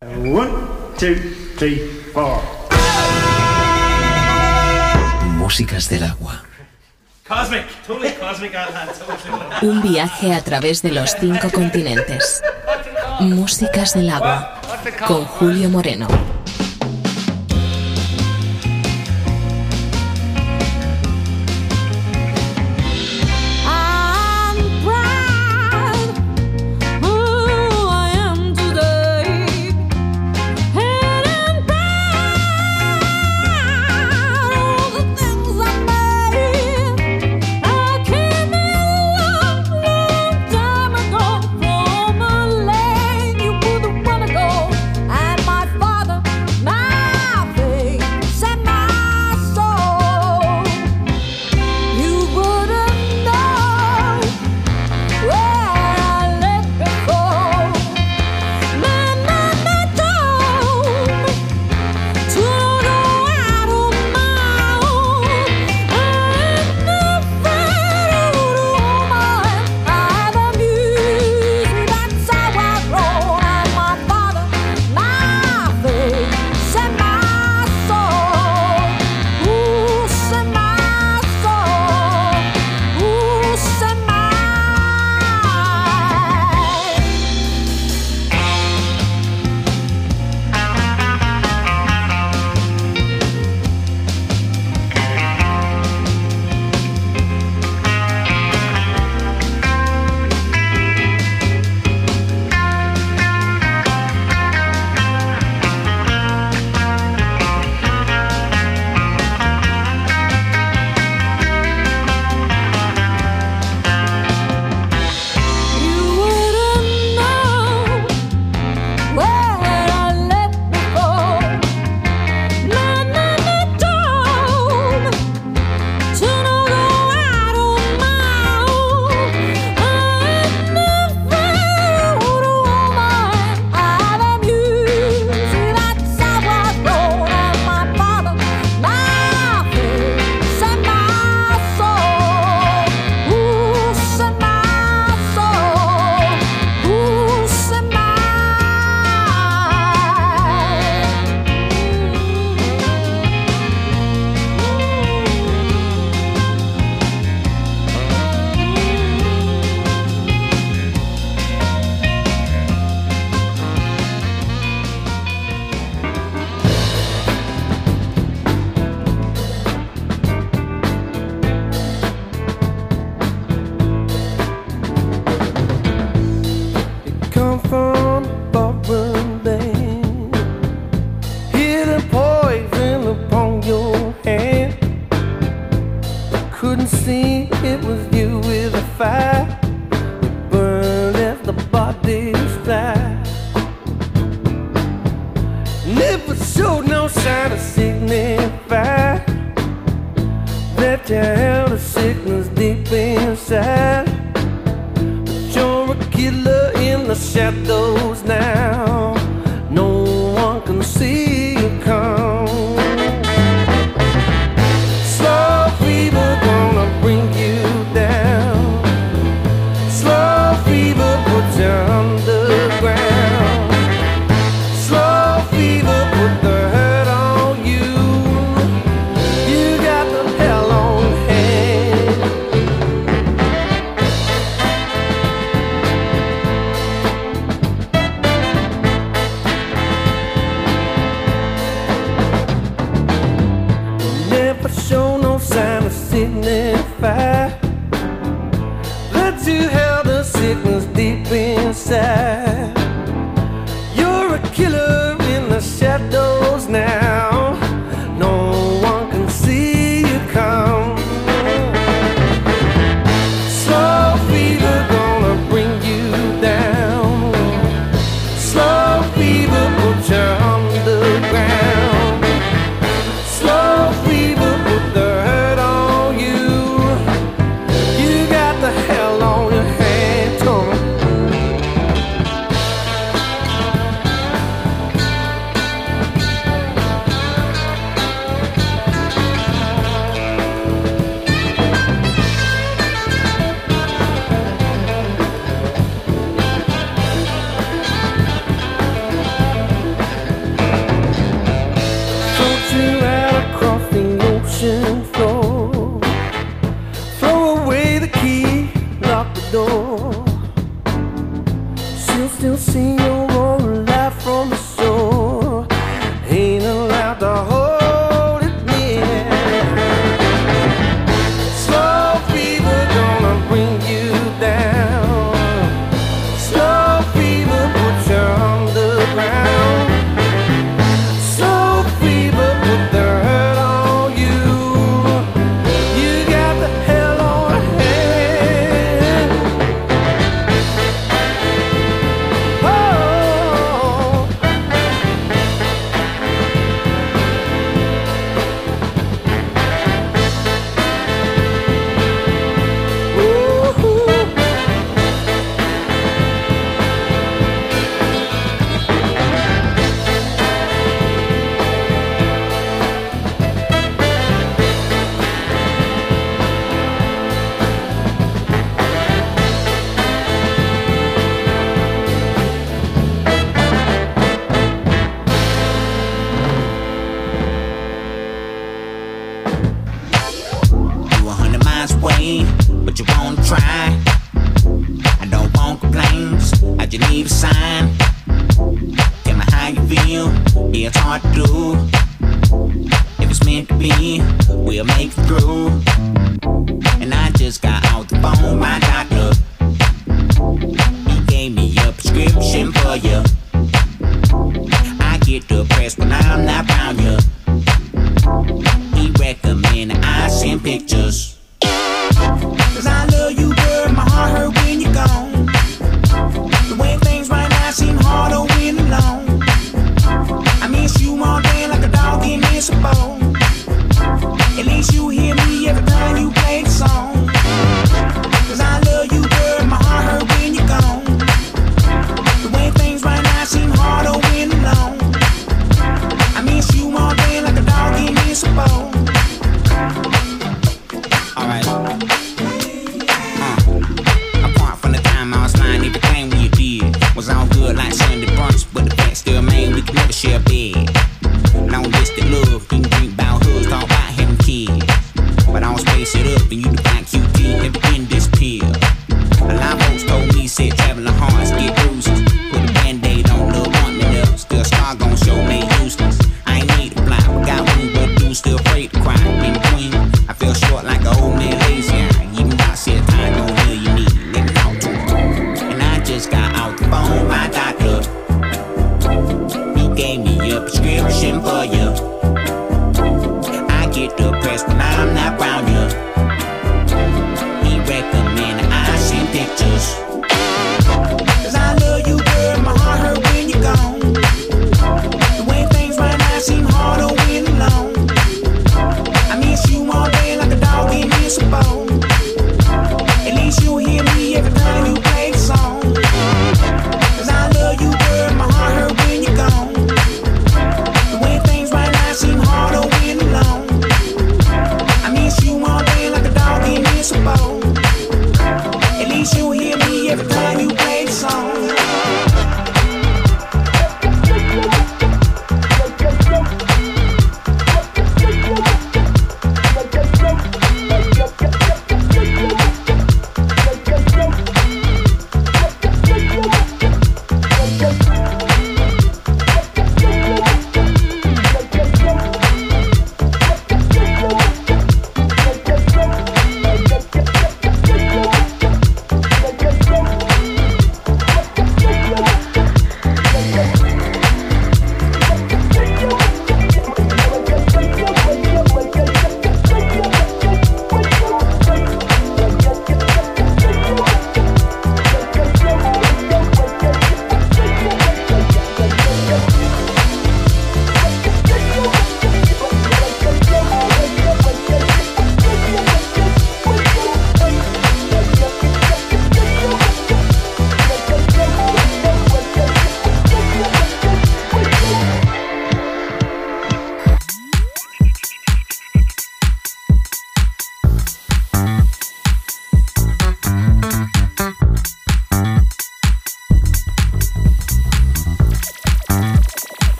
One, two, three, four. Músicas del agua. Cosmic, totally cosmic Un viaje a través de los cinco continentes. Músicas del agua. Con Julio Moreno.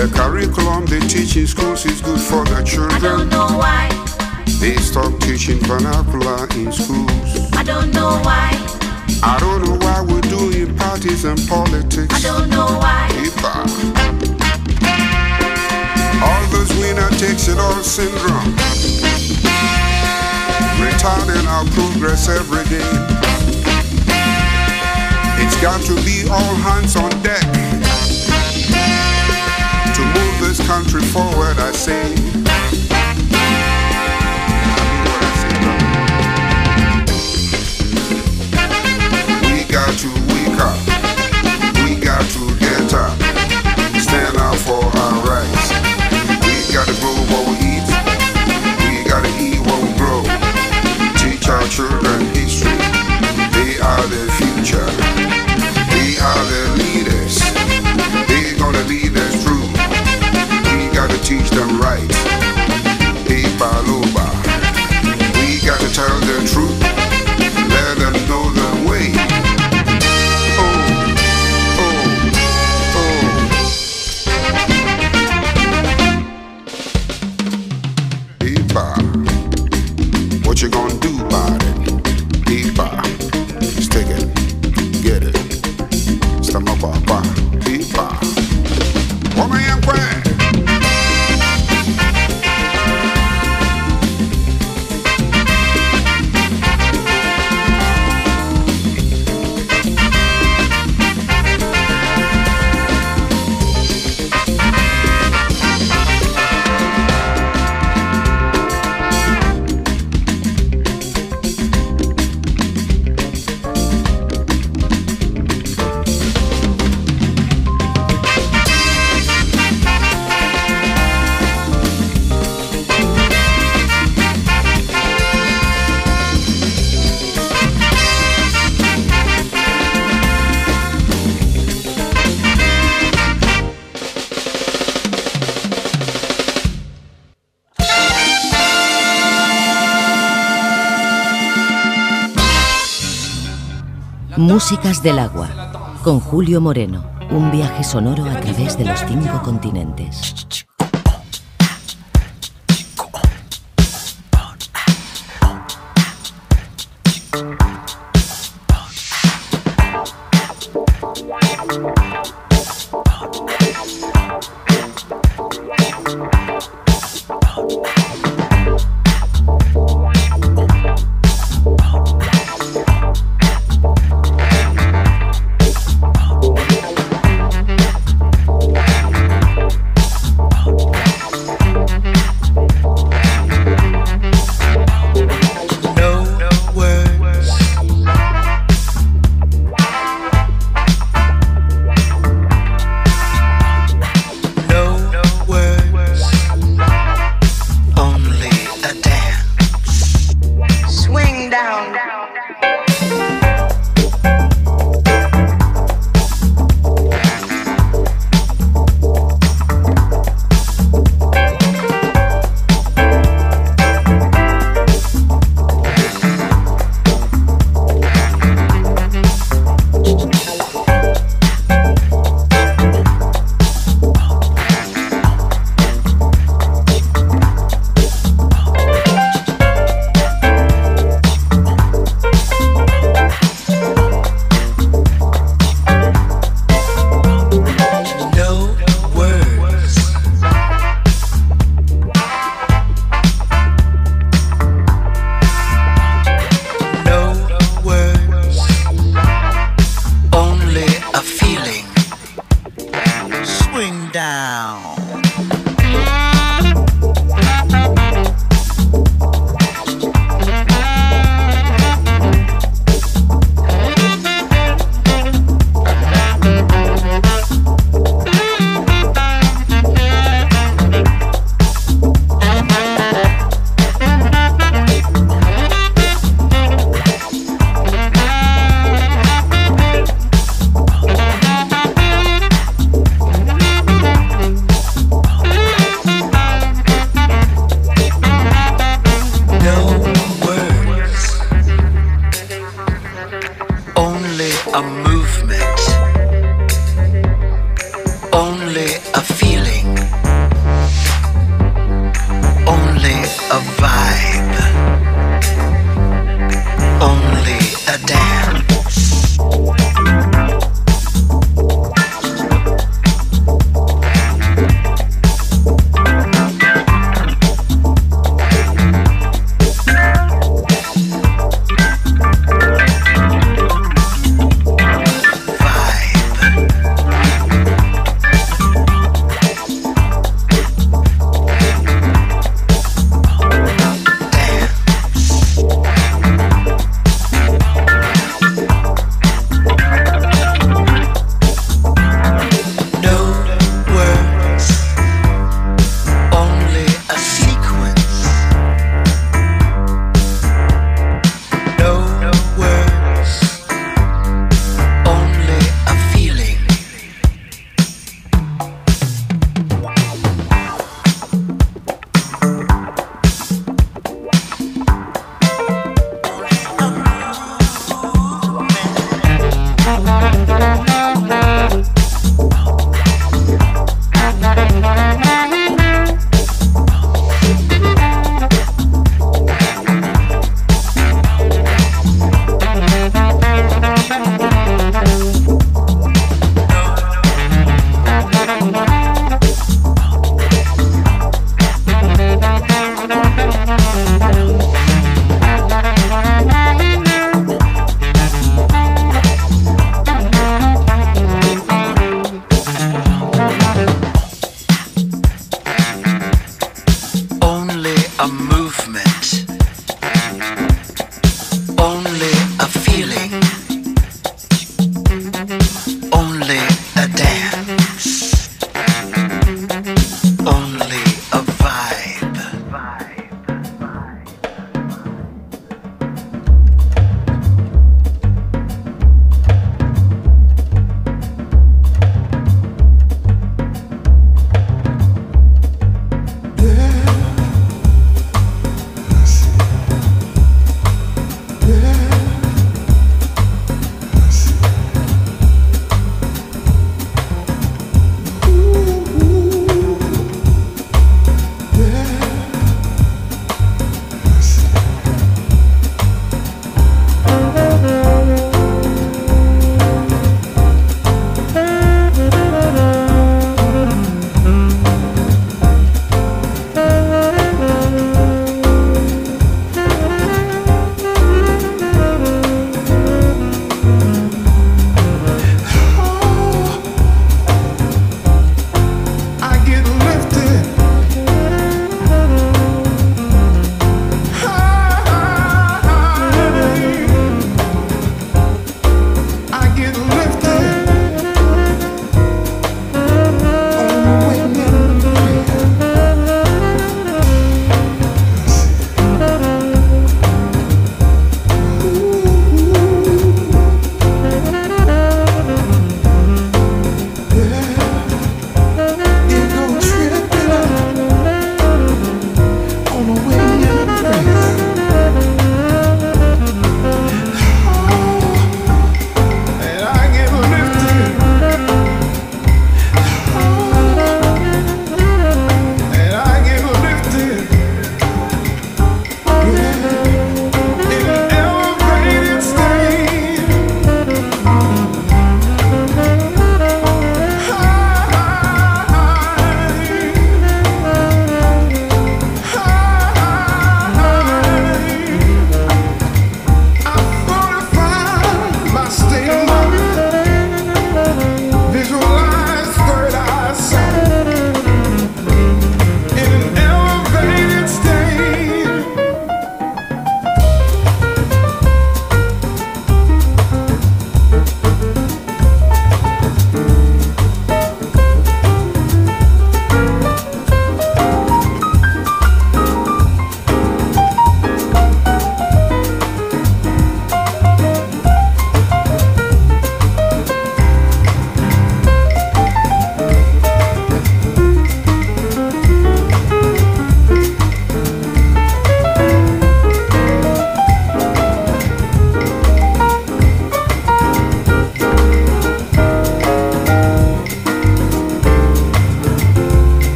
The curriculum they teach in schools is good for the children. I don't know why. They stop teaching vernacular in schools. I don't know why. I don't know why we're doing parties and politics. I don't know why. If I All those winner takes it all syndrome. Retarding our progress every day. It's got to be all hands on deck country forward, I say. We got to wake up. We got to get up. Stand up for our rights. We got to grow what we eat. We got to eat what we grow. Teach our children history. They are the future. Músicas del agua, con Julio Moreno, un viaje sonoro a través de los cinco continentes.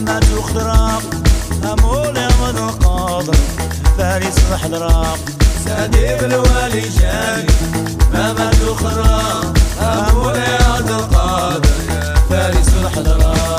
أما تخراب أمول من القاضي فارس محضراب سديق الوالي شاني أما تخراب أمول يا القاضي فارس محضراب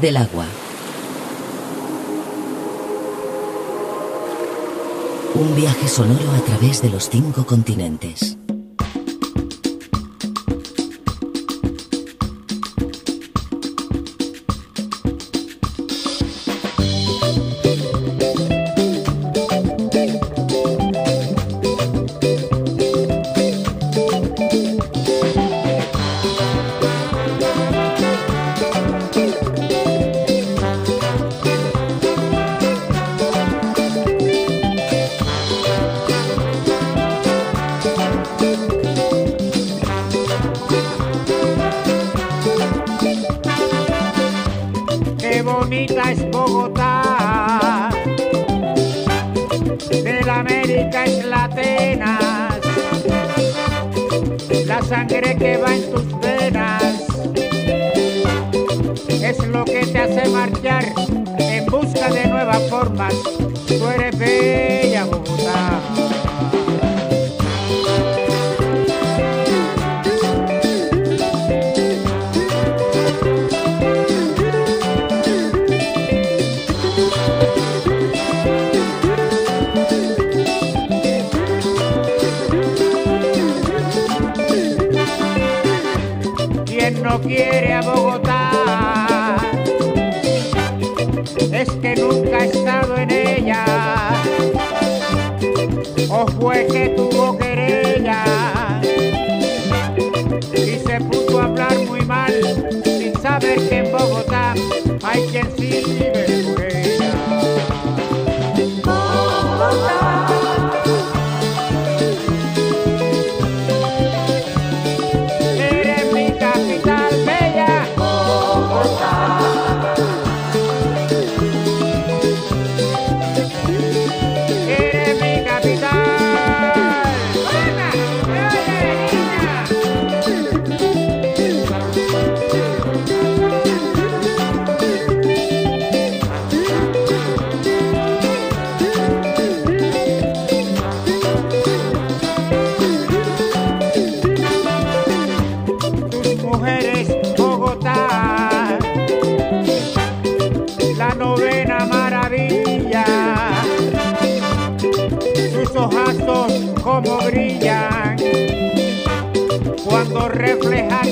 del agua. Un viaje sonoro a través de los cinco continentes. en las la sangre que va en tus venas es lo que te hace marchar en busca de nuevas formas. Tú eres. Como brillan cuando reflejan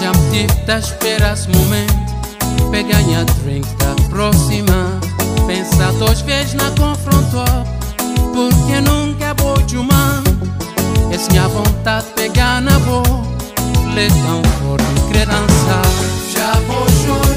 Jam tip esse momento, moment Peganha drink da próxima. Pensa duas vezes na confronto Porque nunca é vou de uma. Essa minha vontade pegar na boa Letão por crença. Já vou chorar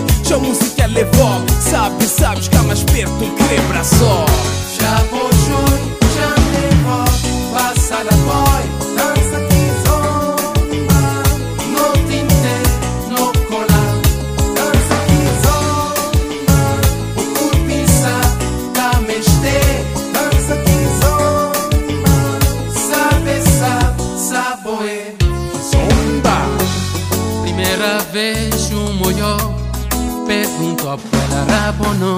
boy. Já música levou Sabe, sabes que há mais perto um quebra só Já vou junto, já me levou passar a bola. bonom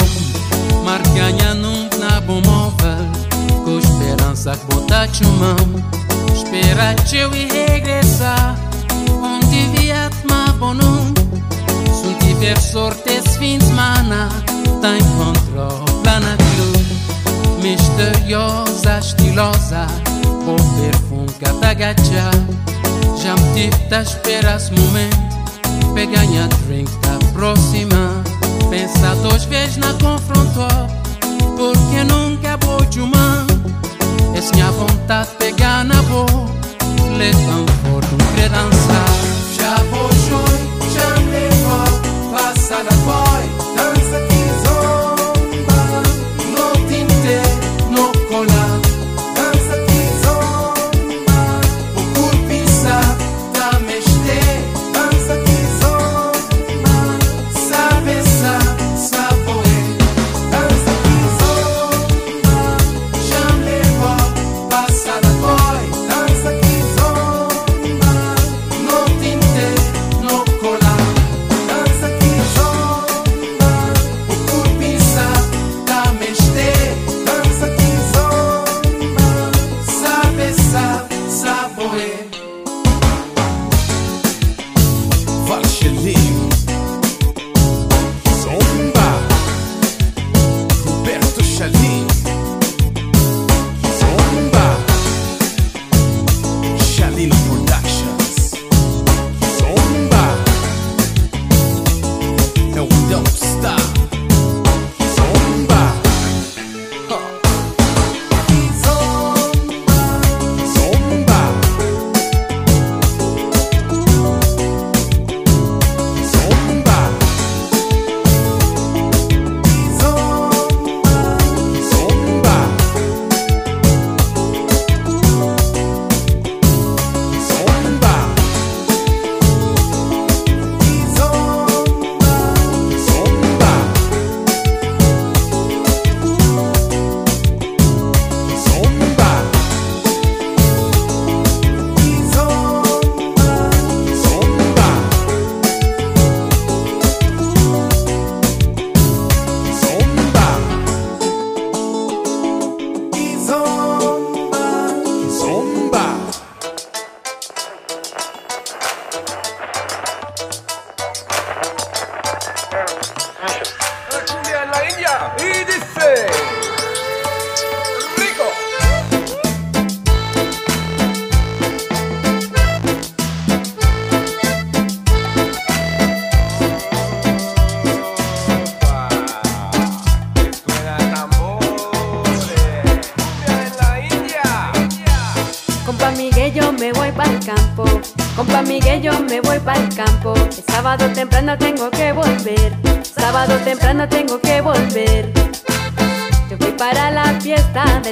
Marcanha num na bomova Com esperança que botar te mão. Espera eu e regressar Onde viat ma bonom Se não tiver sorte esse fim de semana Tá encontrou lá na cruz Misteriosa, estilosa Com perfume que gacha Já me tive a esperar esse momento Peganha drink da próxima. Pensa duas vezes na confronto Porque nunca é vou de uma Essa é minha vontade pegar na boca um por um criança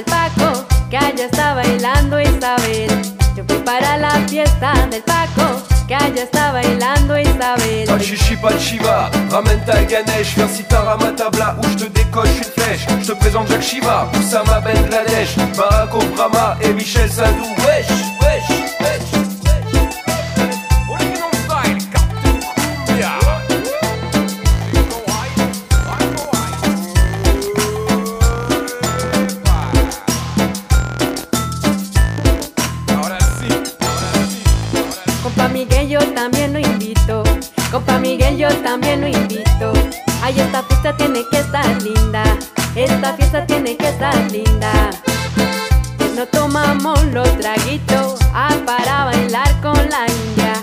Paco, que allá está bailando Isabel. Yo fui para la fiesta del Paco, que allá está bailando Isabel. Pas chichi, pas le shiva, ramène ta ganesh, viens si t'as ramatabla où je te décoche une flèche. Je te présente Jacques Shiva, Oussama Ben Ladesh, Barack Obama et Michel Sardou. Wesh, wesh, wesh. Yo también lo invito. Ay, esta fiesta tiene que estar linda. Esta fiesta tiene que estar linda. No tomamos los traguitos ah, para bailar con la india.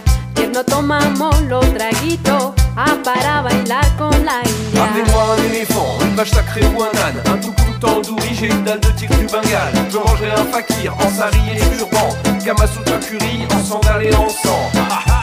No tomamos los traguitos ah, para bailar con la india. Amenez-moi un éléphant, une vache sacrée ou un âne, un tout tandoori, j'ai une dalle de tigre du Bengale. Je mangerai un fakir en sari et turban, Kamasutra curry en sandales et en sang.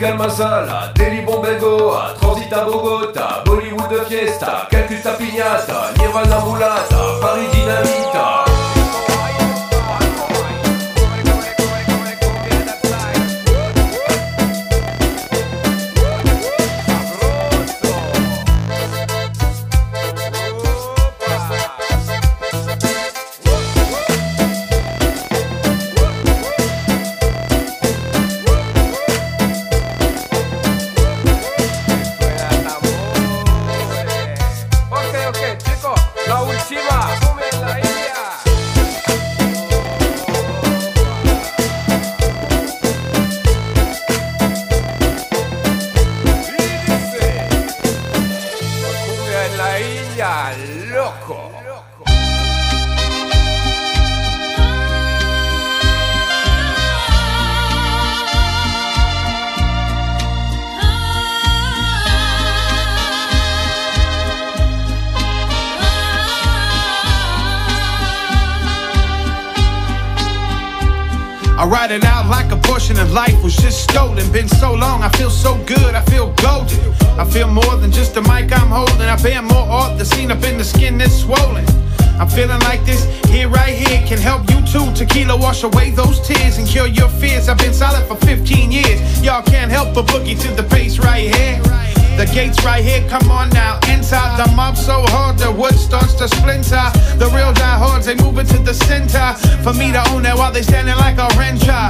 Tropical Masala, Delhi Bombay Goa, Transit à Bogota, Bollywood Fiesta, Calcutta Piñata, Nirvana Mulata, Paris Dynamita. Scene up in the skin that's swollen. I'm feeling like this here, right here, can help you too. Tequila wash away those tears and cure your fears. I've been solid for 15 years. Y'all can't help but boogie to the pace right here. The gates right here, come on now. Inside the mob so hard, the wood starts to splinter. The real diehards, they move into the center. For me to own that while they standing like a renter.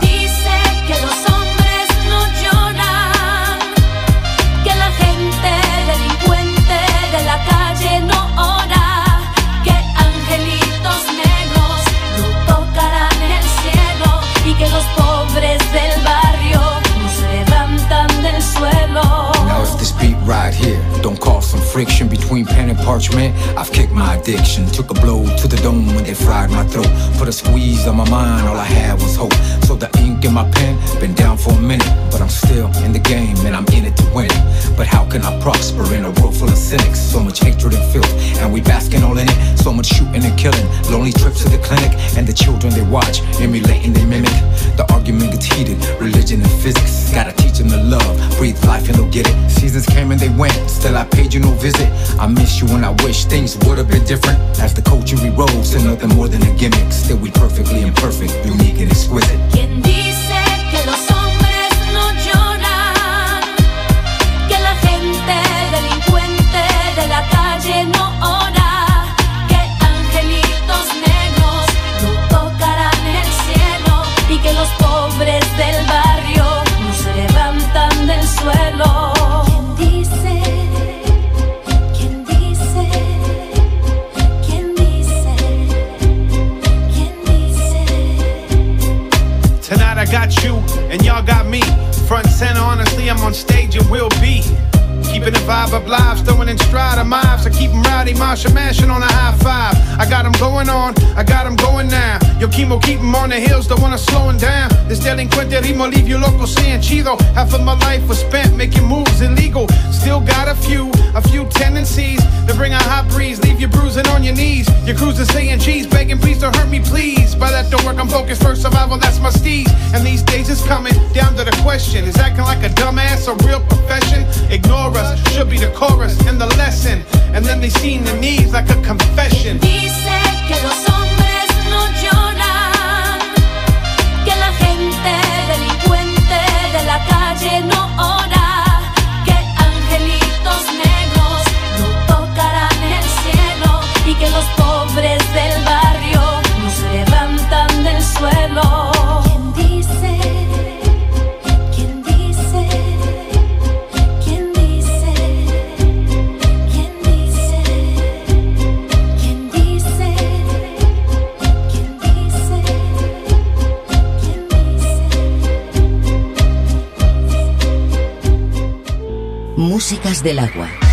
Friction between pen and parchment. I've kicked my addiction. Took a blow to the dome when they fried my throat. Put a squeeze on my mind, all I had was hope. So the ink in my pen been down for a minute, but I'm still in the game and I'm in it to win. But how can I prosper in a world full of cynics? So much hatred and filth, and we basking all in it. So much shooting and killing, lonely trips to the clinic, and the children they watch, emulating they mimic. The argument gets heated, religion and physics. Gotta life and they'll get it. Seasons came and they went, still I paid you no visit. I miss you and I wish things would have been different. As the culture rose to nothing more than a gimmick. Still we perfectly imperfect, unique and exquisite. and y'all got me. Front center, honestly, I'm on stage and will be. Keeping the vibe up live, throwing in stride of mobs. I keep them rowdy, Marsha mashing on a high five. I got got 'em going on, I got got 'em going now. Yo, chemo, keep on the hills, don't wanna slow down. This delinquente rimo leave you loco saying chido. Half of my life was spent making moves illegal. Still got a few, a few tendencies to bring a hot breeze, leave you bruising on your knees. Your cruising saying cheese, begging please don't hurt me, please. By that don't work, I'm focused first survival, that's my steez. And these days it's coming down to the question: Is acting like a dumbass a real profession? Ignore us, should be the chorus and the lesson. And then they seen the needs like a confession. Sé que los hombres no lloran, que la gente delincuente de la calle no ora, que angelitos negros no tocarán el cielo y que los pobres del barrio no se levantan del suelo. Músicas del agua.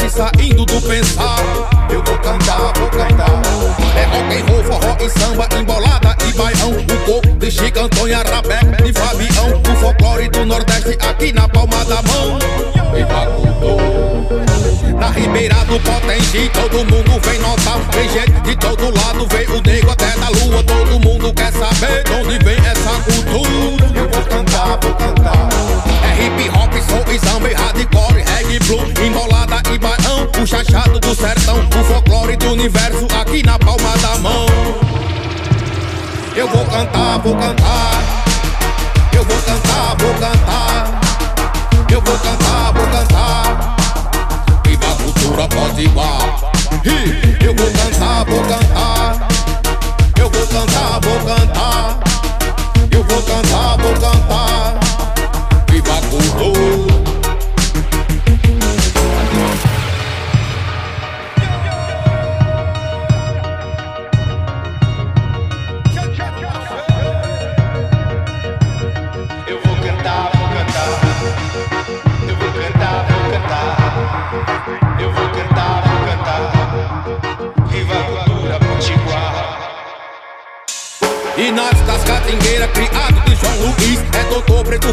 E saindo do pensar. Eu vou cantar, vou cantar. É rock and roll, forró e samba, embolada e baião O corpo de Chico, Antônio, Rabeco e Fabião. O folclore do Nordeste aqui na palma da mão. A cultura Na ribeira do Potengi todo mundo vem notar. Vem gente de todo lado, vem o nego até da lua. Todo mundo quer saber de onde vem essa cultura. Eu vou cantar, vou cantar. É hip hop, soul e samba e hardcore, reggae, blue chachado do sertão O folclore do universo aqui na palma da mão. Eu vou cantar, vou cantar. Eu vou cantar, vou cantar. Eu vou cantar, vou cantar. Viva a cultura potiguar. Eu vou cantar, vou cantar. Eu vou cantar, vou cantar. Eu vou cantar, vou cantar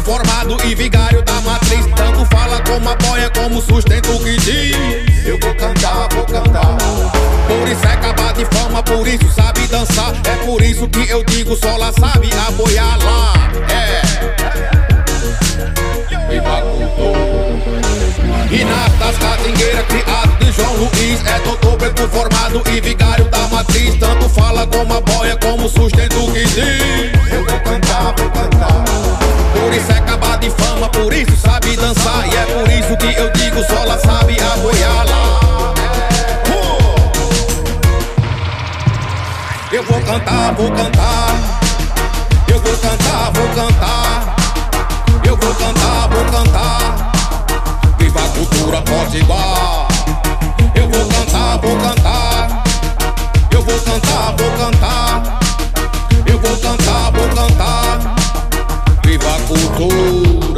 doutor preto formado e vigário da matriz. Tanto fala como apoia, como sustenta o que diz. Eu vou cantar, vou cantar. Por isso é acabar de fama, por isso sabe dançar. É por isso que eu digo, só lá sabe apoiar lá. É. Viva a cultura Inácio das Catingueiras, criado de João Luiz É doutor preto formado e vigário da matriz. Tanto fala como apoia, como sustenta o que diz de fama, por isso sabe dançar. E é por isso que eu digo, só ela sabe arroiá-la. Eu vou cantar, vou cantar. Eu vou cantar, vou cantar. Eu vou cantar, vou cantar. Viva a cultura pode igual. Eu vou cantar, vou cantar. Eu vou cantar, vou cantar. Eu vou cantar, vou cantar. futuro.